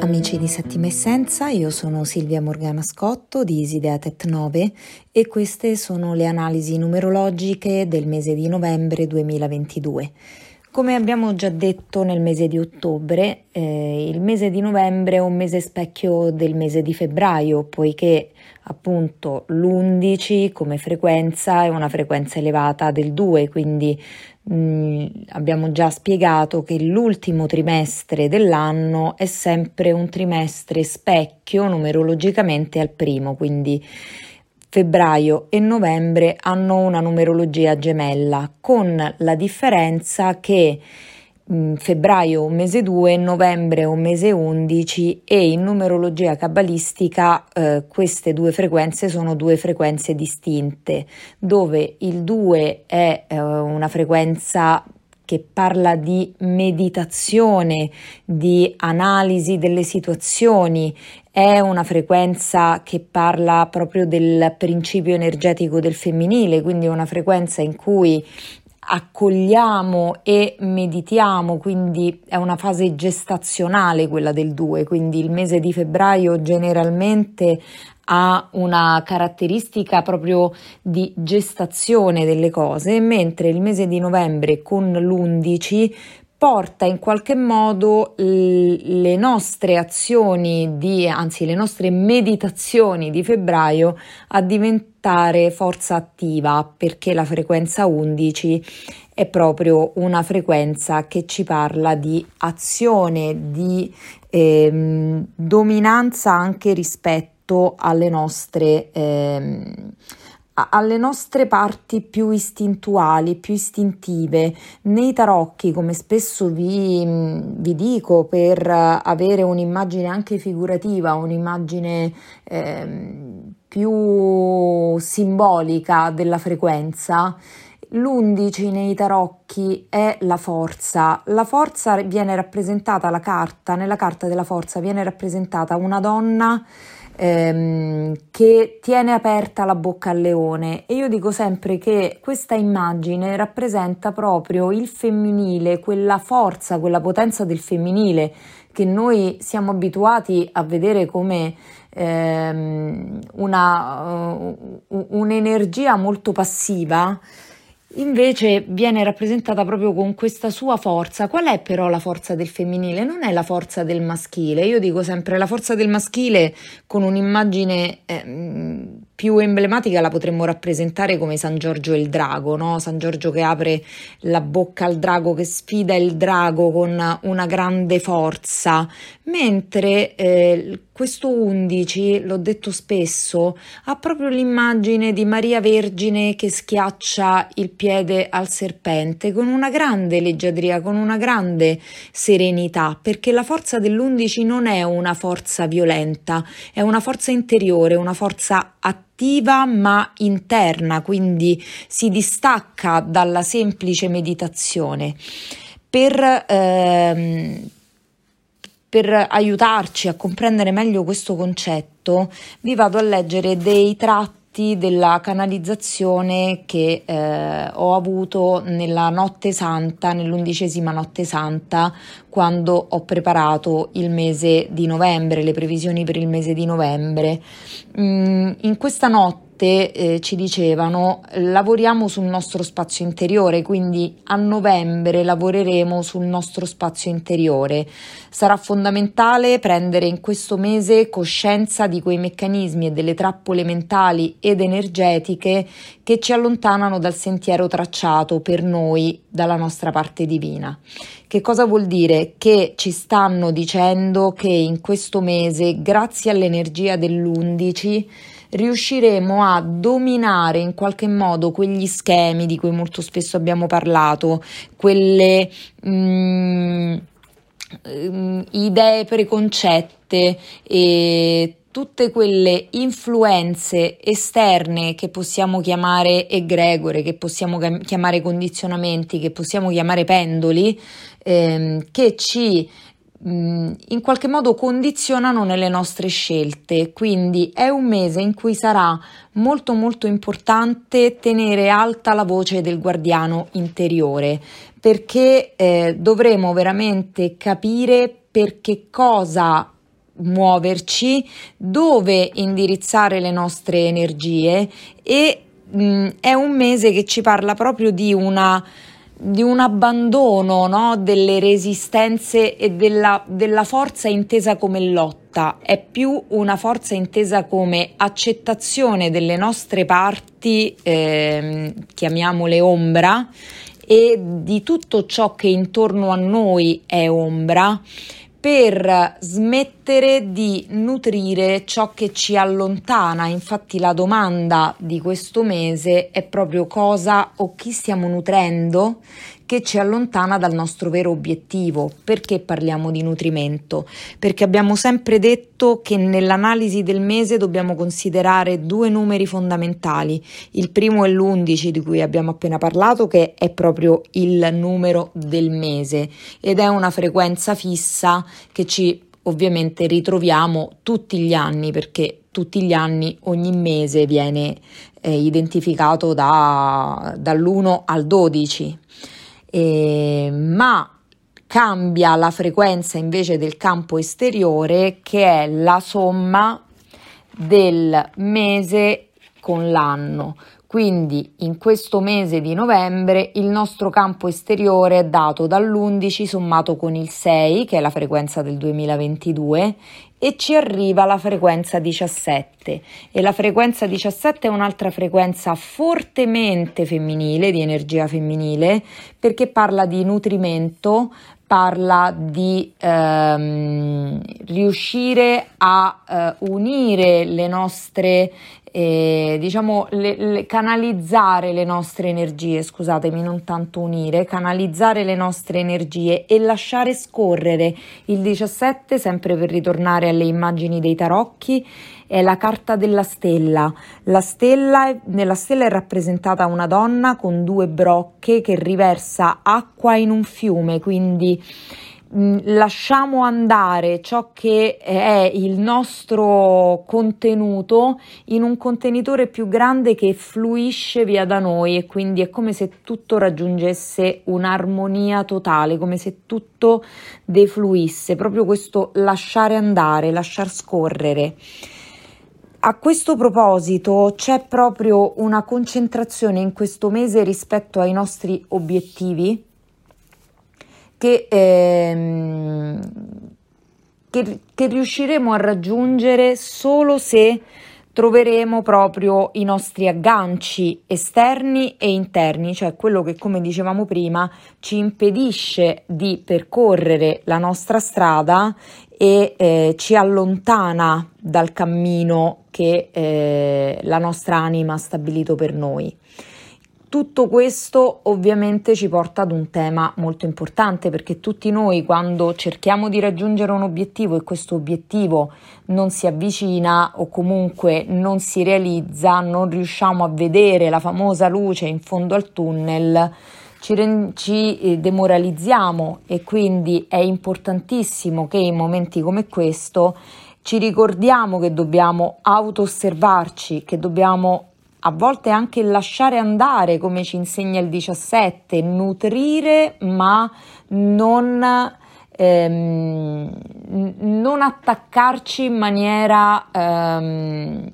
Amici di Settima Essenza, io sono Silvia Morgana Scotto di Isideatet 9 e queste sono le analisi numerologiche del mese di novembre 2022. Come abbiamo già detto nel mese di ottobre, eh, il mese di novembre è un mese specchio del mese di febbraio, poiché appunto l'11 come frequenza è una frequenza elevata del 2, quindi mh, mm, abbiamo già spiegato che l'ultimo trimestre dell'anno è sempre un trimestre specchio numerologicamente al primo, quindi febbraio e novembre hanno una numerologia gemella, con la differenza che mh, febbraio un mese 2, novembre un mese 11 e in numerologia cabalistica eh, queste due frequenze sono due frequenze distinte, dove il 2 è eh, una frequenza che parla di meditazione, di analisi delle situazioni, è una frequenza che parla proprio del principio energetico del femminile, quindi una frequenza in cui accogliamo e meditiamo, quindi è una fase gestazionale quella del 2, quindi il mese di febbraio generalmente ha una caratteristica proprio di gestazione delle cose, mentre il mese di novembre con l'11 porta in qualche modo le nostre azioni di, anzi le nostre meditazioni di febbraio a diventare forza attiva perché la frequenza 11 è proprio una frequenza che ci parla di azione, di eh, dominanza anche rispetto alle nostre eh, alle nostre parti più istintuali, più istintive. Nei tarocchi, come spesso vi, vi dico, per avere un'immagine anche figurativa, un'immagine eh, più simbolica della frequenza, L'11 nei tarocchi è la forza. La forza viene rappresentata, la carta, nella carta della forza viene rappresentata una donna ehm, che tiene aperta la bocca al leone. E io dico sempre che questa immagine rappresenta proprio il femminile, quella forza, quella potenza del femminile che noi siamo abituati a vedere come ehm, una, uh, un'energia molto passiva invece viene rappresentata proprio con questa sua forza. Qual è però la forza del femminile? Non è la forza del maschile. Io dico sempre la forza del maschile con un'immagine eh, più emblematica la potremmo rappresentare come San Giorgio e il drago, no? San Giorgio che apre la bocca al drago, che sfida il drago con una grande forza, mentre eh, questo 11, l'ho detto spesso, ha proprio l'immagine di Maria Vergine che schiaccia il piede al serpente con una grande leggiadria, con una grande serenità, perché la forza dell'11 non è una forza violenta, è una forza interiore, una forza attiva attiva ma interna, quindi si distacca dalla semplice meditazione. Per, ehm, per aiutarci a comprendere meglio questo concetto, vi vado a leggere dei tratti della canalizzazione che eh, ho avuto nella notte santa, nell'undicesima notte santa, quando ho preparato il mese di novembre, le previsioni per il mese di novembre. Mm, in questa notte volte eh, ci dicevano lavoriamo sul nostro spazio interiore, quindi a novembre lavoreremo sul nostro spazio interiore. Sarà fondamentale prendere in questo mese coscienza di quei meccanismi e delle trappole mentali ed energetiche che ci allontanano dal sentiero tracciato per noi dalla nostra parte divina. Che cosa vuol dire? Che ci stanno dicendo che in questo mese, grazie all'energia dell'11, riusciremo a dominare in qualche modo quegli schemi di cui molto spesso abbiamo parlato, quelle mm, mm idee preconcette e tutte quelle influenze esterne che possiamo chiamare egregore, che possiamo chiamare condizionamenti, che possiamo chiamare pendoli, ehm, che ci in qualche modo condizionano nelle nostre scelte. Quindi è un mese in cui sarà molto molto importante tenere alta la voce del guardiano interiore perché eh, dovremo veramente capire per che cosa muoverci, dove indirizzare le nostre energie e mh, mm, è un mese che ci parla proprio di una di un abbandono no? delle resistenze e della, della, forza intesa come lotta, è più una forza intesa come accettazione delle nostre parti, eh, chiamiamole ombra, e di tutto ciò che intorno a noi è ombra per smettere di nutrire ciò che ci allontana. Infatti la domanda di questo mese è proprio cosa o chi stiamo nutrendo che ci allontana dal nostro vero obiettivo. Perché parliamo di nutrimento? Perché abbiamo sempre detto che nell'analisi del mese dobbiamo considerare due numeri fondamentali. Il primo è l'11 di cui abbiamo appena parlato, che è proprio il numero del mese ed è una frequenza fissa che ci ovviamente ritroviamo tutti gli anni perché tutti gli anni ogni mese viene eh, identificato da, dall'1 al 12 eh, ma cambia la frequenza invece del campo esteriore che è la somma del mese con l'anno. Quindi in questo mese di novembre il nostro campo esteriore è dato dall'11 sommato con il 6, che è la frequenza del 2022, e ci arriva la frequenza 17 e la frequenza 17 è un'altra frequenza fortemente femminile, di energia femminile, perché parla di nutrimento, parla di ehm, riuscire a eh, unire le nostre eh, diciamo le, le, canalizzare le nostre energie, scusatemi, non tanto unire, canalizzare le nostre energie e lasciare scorrere. Il 17, sempre per ritornare alle immagini dei tarocchi, è la carta della stella. La stella, nella stella è rappresentata una donna con due brocche che riversa acqua in un fiume, quindi lasciamo andare ciò che è il nostro contenuto in un contenitore più grande che fluisce via da noi e quindi è come se tutto raggiungesse un'armonia totale, come se tutto defluisse, proprio questo lasciare andare, lasciar scorrere. A questo proposito c'è proprio una concentrazione in questo mese rispetto ai nostri obiettivi che, ehm, che, che riusciremo a raggiungere solo se troveremo proprio i nostri agganci esterni e interni, cioè quello che, come dicevamo prima, ci impedisce di percorrere la nostra strada e eh, ci allontana dal cammino che eh, la nostra anima ha stabilito per noi. Tutto questo ovviamente ci porta ad un tema molto importante perché tutti noi quando cerchiamo di raggiungere un obiettivo e questo obiettivo non si avvicina o comunque non si realizza, non riusciamo a vedere la famosa luce in fondo al tunnel, ci, ci eh, demoralizziamo e quindi è importantissimo che in momenti come questo ci ricordiamo che dobbiamo auto-osservarci, che dobbiamo a volte anche lasciare andare, come ci insegna il 17, nutrire ma non, ehm, non attaccarci in maniera ehm,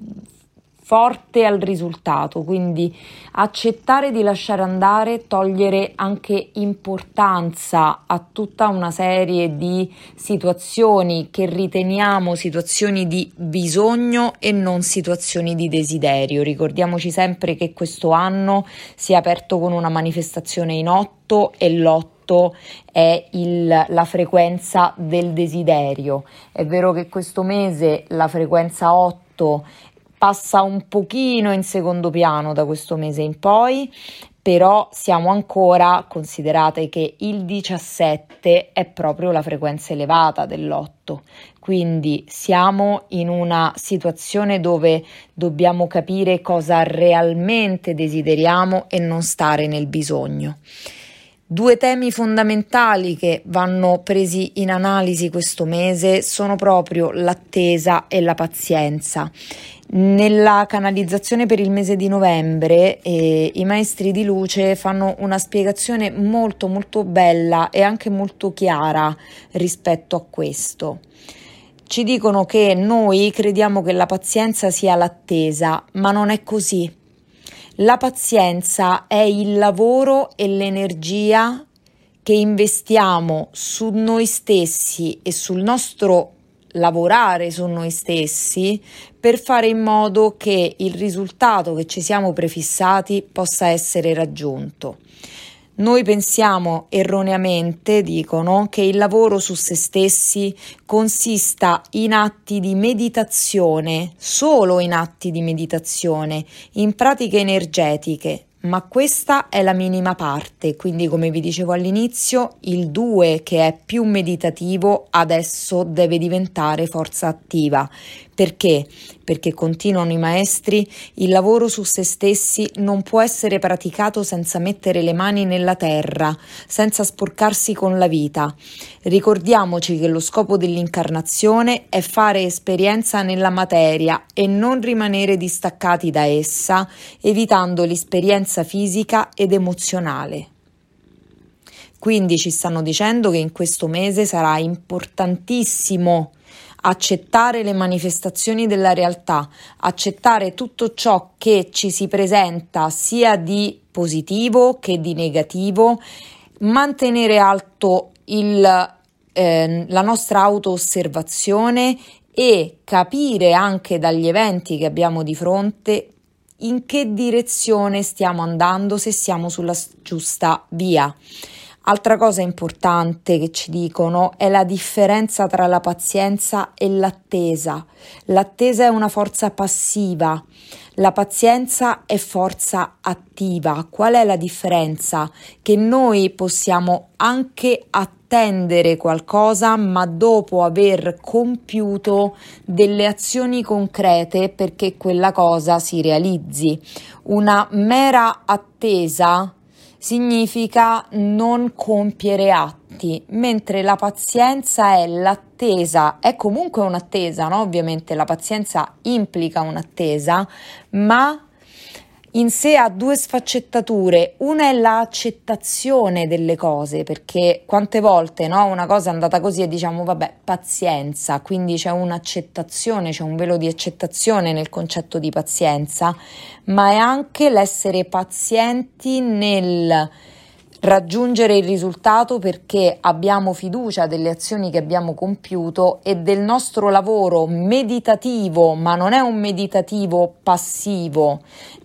forte al risultato, quindi accettare di lasciare andare, togliere anche importanza a tutta una serie di situazioni che riteniamo situazioni di bisogno e non situazioni di desiderio. Ricordiamoci sempre che questo anno si è aperto con una manifestazione in otto e l'otto è il, la frequenza del desiderio. È vero che questo mese la frequenza 8 passa un pochino in secondo piano da questo mese in poi, però siamo ancora, considerate che il 17 è proprio la frequenza elevata dell'8, quindi siamo in una situazione dove dobbiamo capire cosa realmente desideriamo e non stare nel bisogno. Due temi fondamentali che vanno presi in analisi questo mese sono proprio l'attesa e la pazienza nella canalizzazione per il mese di novembre eh, i maestri di luce fanno una spiegazione molto molto bella e anche molto chiara rispetto a questo. Ci dicono che noi crediamo che la pazienza sia l'attesa, ma non è così. La pazienza è il lavoro e l'energia che investiamo su noi stessi e sul nostro lavorare su noi stessi per fare in modo che il risultato che ci siamo prefissati possa essere raggiunto. Noi pensiamo erroneamente, dicono, che il lavoro su se stessi consista in atti di meditazione, solo in atti di meditazione, in pratiche energetiche, ma questa è la minima parte, quindi come vi dicevo all'inizio, il 2 che è più meditativo adesso deve diventare forza attiva. Perché? Perché continuano i maestri, il lavoro su se stessi non può essere praticato senza mettere le mani nella terra, senza sporcarsi con la vita. Ricordiamoci che lo scopo dell'incarnazione è fare esperienza nella materia e non rimanere distaccati da essa, evitando l'esperienza fisica ed emozionale. Quindi ci stanno dicendo che in questo mese sarà importantissimo accettare le manifestazioni della realtà, accettare tutto ciò che ci si presenta sia di positivo che di negativo, mantenere alto il, eh, la nostra auto-osservazione e capire anche dagli eventi che abbiamo di fronte in che direzione stiamo andando, se siamo sulla giusta via. Altra cosa importante che ci dicono è la differenza tra la pazienza e l'attesa. L'attesa è una forza passiva, la pazienza è forza attiva. Qual è la differenza? Che noi possiamo anche attendere qualcosa, ma dopo aver compiuto delle azioni concrete perché quella cosa si realizzi. Una mera attesa significa non compiere atti, mentre la pazienza è l'attesa, è comunque un'attesa, no? ovviamente la pazienza implica un'attesa, ma in sé ha due sfaccettature. Una è l'accettazione delle cose, perché quante volte no, una cosa è andata così e diciamo vabbè, pazienza, quindi c'è un'accettazione, c'è un velo di accettazione nel concetto di pazienza, ma è anche l'essere pazienti nel raggiungere il risultato perché abbiamo fiducia delle azioni che abbiamo compiuto e del nostro lavoro meditativo, ma non è un meditativo passivo,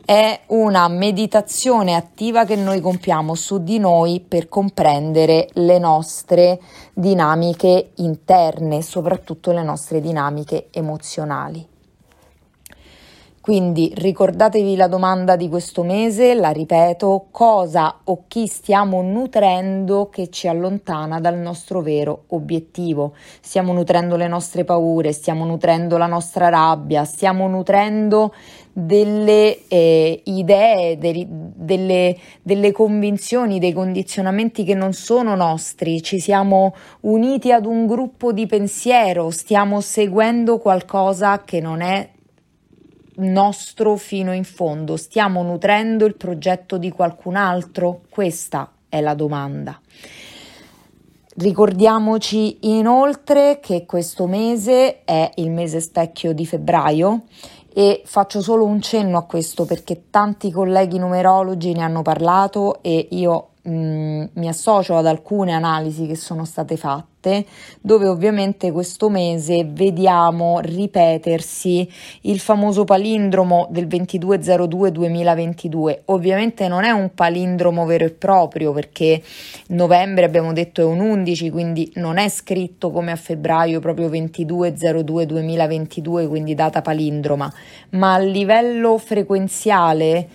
è una meditazione attiva che noi compiamo su di noi per comprendere le nostre dinamiche interne, soprattutto le nostre dinamiche emozionali. Quindi ricordatevi la domanda di questo mese, la ripeto, cosa o chi stiamo nutrendo che ci allontana dal nostro vero obiettivo? Stiamo nutrendo le nostre paure, stiamo nutrendo la nostra rabbia, stiamo nutrendo delle eh, idee, de- delle, delle convinzioni, dei condizionamenti che non sono nostri, ci siamo uniti ad un gruppo di pensiero, stiamo seguendo qualcosa che non è nostro fino in fondo? Stiamo nutrendo il progetto di qualcun altro? Questa è la domanda. Ricordiamoci inoltre che questo mese è il mese specchio di febbraio e faccio solo un cenno a questo perché tanti colleghi numerologi ne hanno parlato e io mh, mm, mi associo ad alcune analisi che sono state fatte dove ovviamente questo mese vediamo ripetersi il famoso palindromo del 2202-2022. Ovviamente non è un palindromo vero e proprio perché novembre abbiamo detto è un 11, quindi non è scritto come a febbraio proprio 2202-2022, quindi data palindroma, ma a livello frequenziale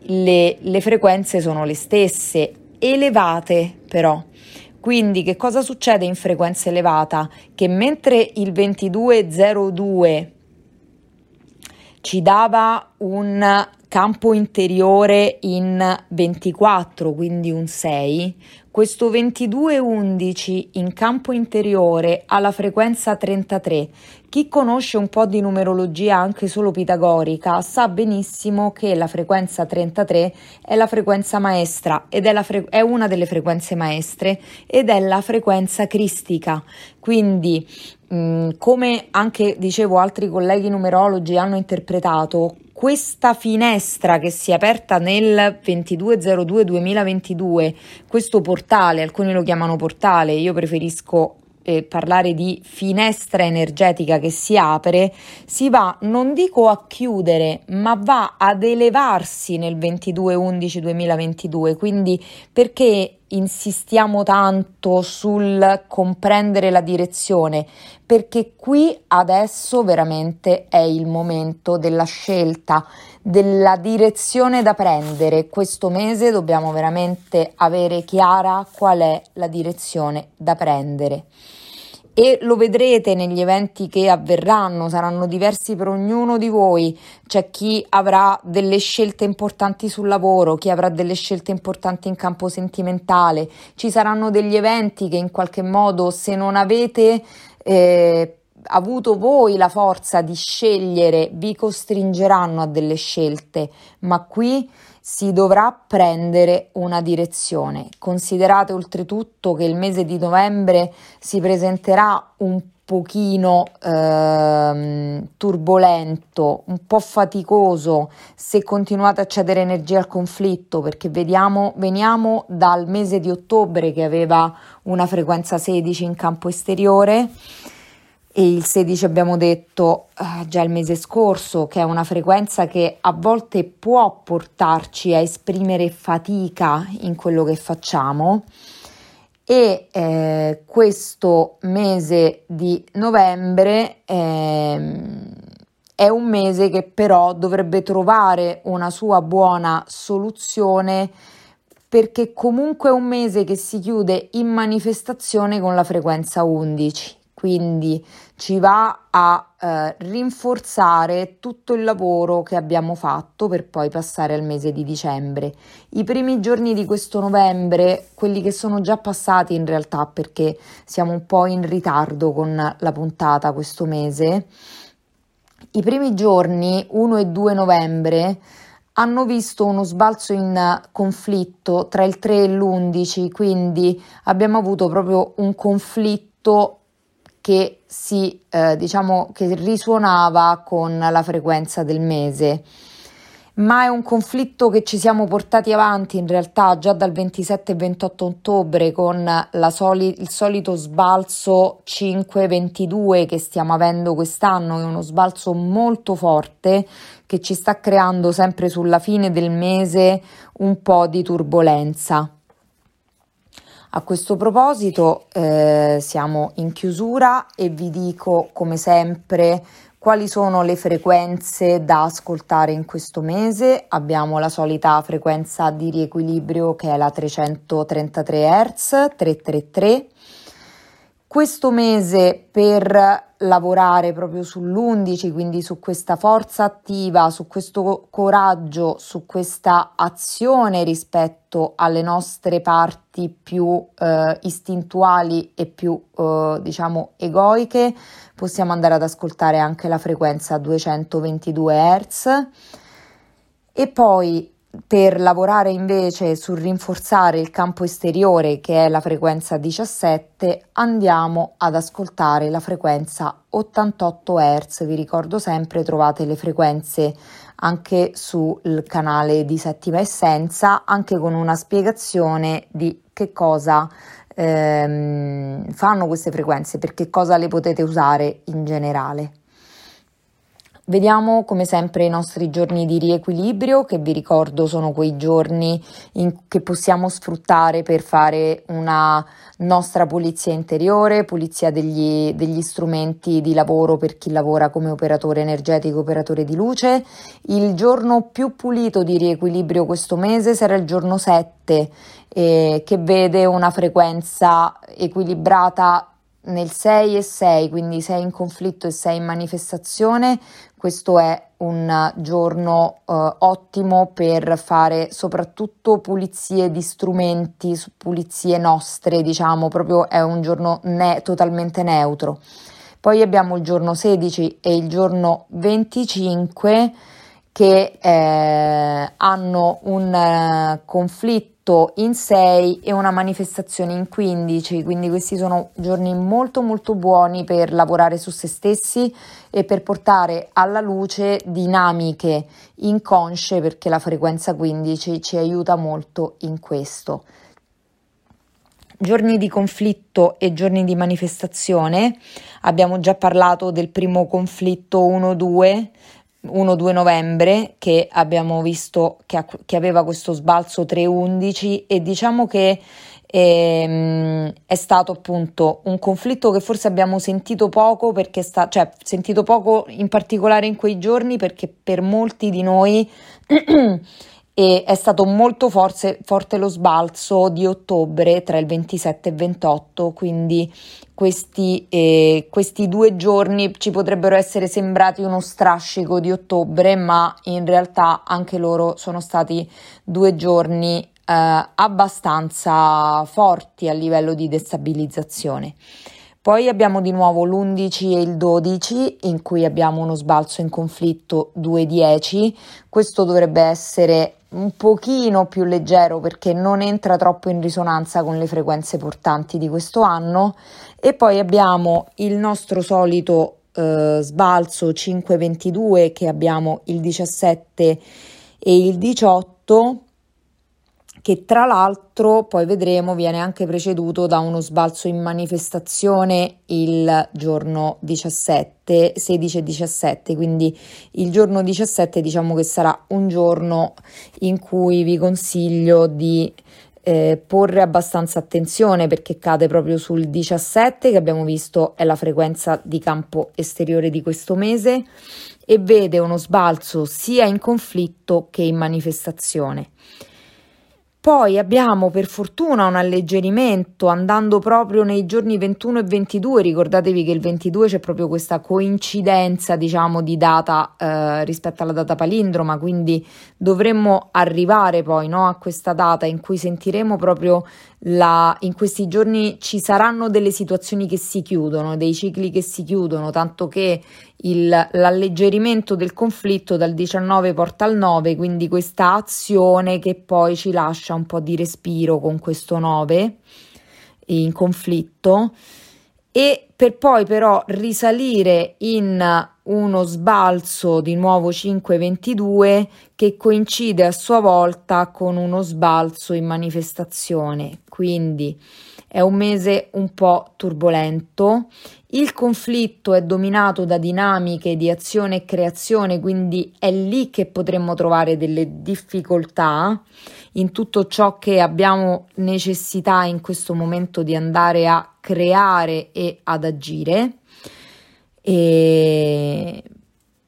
le, le frequenze sono le stesse, elevate però. Quindi che cosa succede in frequenza elevata? Che mentre il 2202 ci dava un campo interiore in 24, quindi un 6, questo 2211 in campo interiore ha la frequenza 33. Chi conosce un po' di numerologia anche solo pitagorica sa benissimo che la frequenza 33 è la frequenza maestra ed è, fre- è una delle frequenze maestre ed è la frequenza cristica. Quindi Mm, come anche dicevo altri colleghi numerologi hanno interpretato, questa finestra che si è aperta nel 2202-2022, questo portale, alcuni lo chiamano portale, io preferisco eh, parlare di finestra energetica che si apre, si va, non dico a chiudere, ma va ad elevarsi nel 22-11-2022. Quindi perché insistiamo tanto sul comprendere la direzione? Perché qui adesso veramente è il momento della scelta, della direzione da prendere. Questo mese dobbiamo veramente avere chiara qual è la direzione da prendere e lo vedrete negli eventi che avverranno, saranno diversi per ognuno di voi, c'è chi avrà delle scelte importanti sul lavoro, chi avrà delle scelte importanti in campo sentimentale, ci saranno degli eventi che in qualche modo se non avete eh, avuto voi la forza di scegliere vi costringeranno a delle scelte, ma qui si dovrà prendere una direzione. Considerate oltretutto che il mese di novembre si presenterà un pochino ehm, turbolento, un po' faticoso se continuate a cedere energia al conflitto, perché vediamo, veniamo dal mese di ottobre che aveva una frequenza 16 in campo esteriore e il 16 abbiamo detto uh, già il mese scorso che è una frequenza che a volte può portarci a esprimere fatica in quello che facciamo. E eh, questo mese di novembre eh, è un mese che però dovrebbe trovare una sua buona soluzione perché comunque è un mese che si chiude in manifestazione con la frequenza 11 quindi ci va a eh, rinforzare tutto il lavoro che abbiamo fatto per poi passare al mese di dicembre. I primi giorni di questo novembre, quelli che sono già passati in realtà perché siamo un po' in ritardo con la puntata questo mese, i primi giorni 1 e 2 novembre hanno visto uno sbalzo in conflitto tra il 3 e l'11, quindi abbiamo avuto proprio un conflitto che si eh, diciamo che risuonava con la frequenza del mese ma è un conflitto che ci siamo portati avanti in realtà già dal 27 e 28 ottobre con soli- il solito sbalzo 5-22 che stiamo avendo quest'anno, è uno sbalzo molto forte che ci sta creando sempre sulla fine del mese un po' di turbolenza. A questo proposito eh, siamo in chiusura e vi dico come sempre quali sono le frequenze da ascoltare in questo mese. Abbiamo la solita frequenza di riequilibrio che è la 333 Hz 333 questo mese per lavorare proprio sull'11, quindi su questa forza attiva, su questo coraggio, su questa azione rispetto alle nostre parti più eh, istintuali e più eh, diciamo egoiche, possiamo andare ad ascoltare anche la frequenza 222 Hz e poi per lavorare invece sul rinforzare il campo esteriore che è la frequenza 17 andiamo ad ascoltare la frequenza 88 Hz vi ricordo sempre trovate le frequenze anche sul canale di settima essenza anche con una spiegazione di che cosa ehm, fanno queste frequenze per che cosa le potete usare in generale Vediamo come sempre i nostri giorni di riequilibrio, che vi ricordo sono quei giorni in, che possiamo sfruttare per fare una nostra pulizia interiore, pulizia degli, degli strumenti di lavoro per chi lavora come operatore energetico, operatore di luce. Il giorno più pulito di riequilibrio questo mese sarà il giorno 7, eh, che vede una frequenza equilibrata nel 6 e 6, quindi 6 in conflitto e 6 in manifestazione, questo è un giorno eh, ottimo per fare soprattutto pulizie di strumenti, pulizie nostre, diciamo, proprio è un giorno ne- totalmente neutro. Poi abbiamo il giorno 16 e il giorno 25 che eh, hanno un eh, conflitto tutto in 6 e una manifestazione in 15, quindi questi sono giorni molto molto buoni per lavorare su se stessi e per portare alla luce dinamiche inconsce perché la frequenza 15 ci aiuta molto in questo. Giorni di conflitto e giorni di manifestazione. Abbiamo già parlato del primo conflitto 1-2 1-2 novembre che abbiamo visto che, che aveva questo sbalzo 3-11 e diciamo che ehm, è stato appunto un conflitto che forse abbiamo sentito poco perché sta, cioè sentito poco in particolare in quei giorni perché per molti di noi e è stato molto forse, forte lo sbalzo di ottobre tra il 27 e il 28, quindi questi, eh, questi, due giorni ci potrebbero essere sembrati uno strascico di ottobre, ma in realtà anche loro sono stati due giorni eh, abbastanza forti a livello di destabilizzazione. Poi abbiamo di nuovo l'11 e il 12 in cui abbiamo uno sbalzo in conflitto 2-10. Questo dovrebbe essere un pochino più leggero perché non entra troppo in risonanza con le frequenze portanti di questo anno e poi abbiamo il nostro solito eh, sbalzo 522 che abbiamo il 17 e il 18 che tra l'altro poi vedremo viene anche preceduto da uno sbalzo in manifestazione il giorno 17, 16 e 17, quindi il giorno 17 diciamo che sarà un giorno in cui vi consiglio di eh, porre abbastanza attenzione perché cade proprio sul 17 che abbiamo visto è la frequenza di campo esteriore di questo mese e vede uno sbalzo sia in conflitto che in manifestazione. Poi abbiamo per fortuna un alleggerimento andando proprio nei giorni 21 e 22, ricordatevi che il 22 c'è proprio questa coincidenza diciamo di data eh, rispetto alla data palindroma, quindi dovremmo arrivare poi no, a questa data in cui sentiremo proprio la, in questi giorni ci saranno delle situazioni che si chiudono, dei cicli che si chiudono, tanto che il, l'alleggerimento del conflitto dal 19 porta al 9, quindi questa azione che poi ci lascia un po' di respiro con questo 9 in conflitto e per poi però risalire in uno sbalzo di nuovo 5-22 che coincide a sua volta con uno sbalzo in manifestazione. Quindi è un mese un po' turbolento. Il conflitto è dominato da dinamiche di azione e creazione, quindi è lì che potremmo trovare delle difficoltà in tutto ciò che abbiamo necessità in questo momento di andare a creare e ad agire. E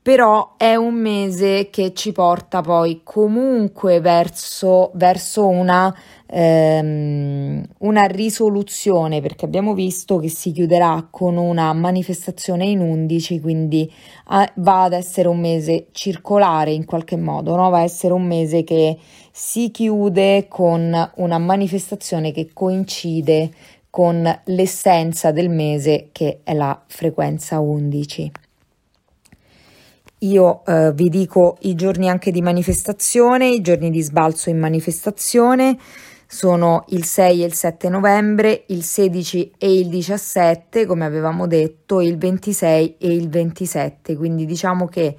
però è un mese che ci porta poi comunque verso, verso una, ehm, una, risoluzione perché abbiamo visto che si chiuderà con una manifestazione in 11 quindi eh, va ad essere un mese circolare in qualche modo no? va a essere un mese che si chiude con una manifestazione che coincide con l'essenza del mese che è la frequenza 11 Io eh, vi dico i giorni anche di manifestazione, i giorni di sbalzo in manifestazione sono il 6 e il 7 novembre, il 16 e il 17, come avevamo detto, il 26 e il 27. Quindi diciamo che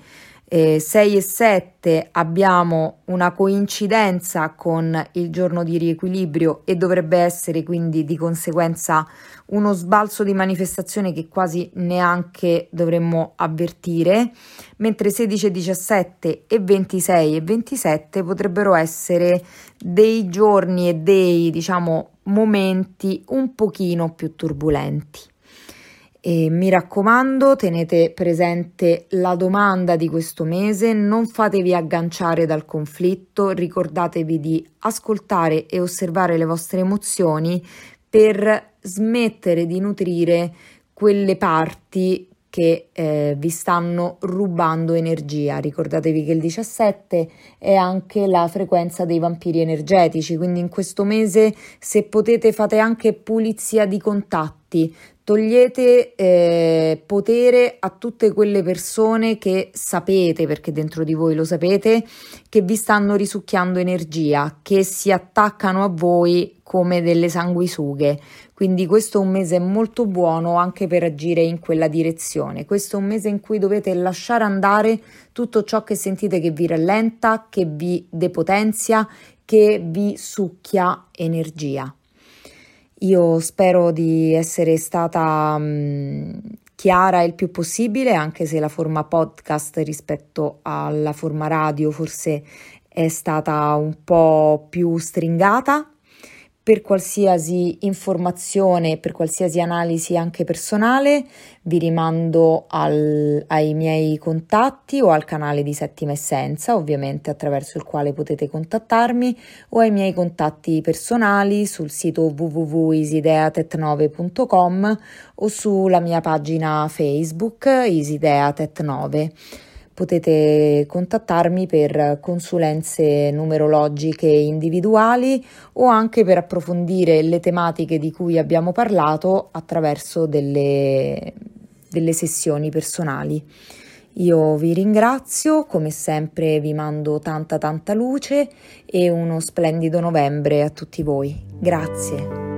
eh, 6 e 7 abbiamo una coincidenza con il giorno di riequilibrio e dovrebbe essere quindi di conseguenza uno sbalzo di manifestazione che quasi neanche dovremmo avvertire, mentre 16 17 e 26 e 27 potrebbero essere dei giorni e dei diciamo momenti un pochino più turbolenti. E mi raccomando, tenete presente la domanda di questo mese, non fatevi agganciare dal conflitto, ricordatevi di ascoltare e osservare le vostre emozioni per smettere di nutrire quelle parti che eh, vi stanno rubando energia. Ricordatevi che il 17 è anche la frequenza dei vampiri energetici, quindi in questo mese se potete fate anche pulizia di contatti, togliete eh, potere a tutte quelle persone che sapete, perché dentro di voi lo sapete, che vi stanno risucchiando energia, che si attaccano a voi come delle sanguisughe. Quindi questo è un mese molto buono anche per agire in quella direzione. Questo è un mese in cui dovete lasciare andare tutto ciò che sentite che vi rallenta, che vi depotenzia, che vi succhia energia. Io spero di essere stata mh, mm, chiara il più possibile, anche se la forma podcast rispetto alla forma radio forse è stata un po' più stringata per qualsiasi informazione, per qualsiasi analisi anche personale, vi rimando al, ai miei contatti o al canale di Settima Essenza, ovviamente attraverso il quale potete contattarmi, o ai miei contatti personali sul sito www.isideatet9.com o sulla mia pagina Facebook Isideatet9 potete contattarmi per consulenze numerologiche individuali o anche per approfondire le tematiche di cui abbiamo parlato attraverso delle, delle sessioni personali. Io vi ringrazio, come sempre vi mando tanta tanta luce e uno splendido novembre a tutti voi. Grazie.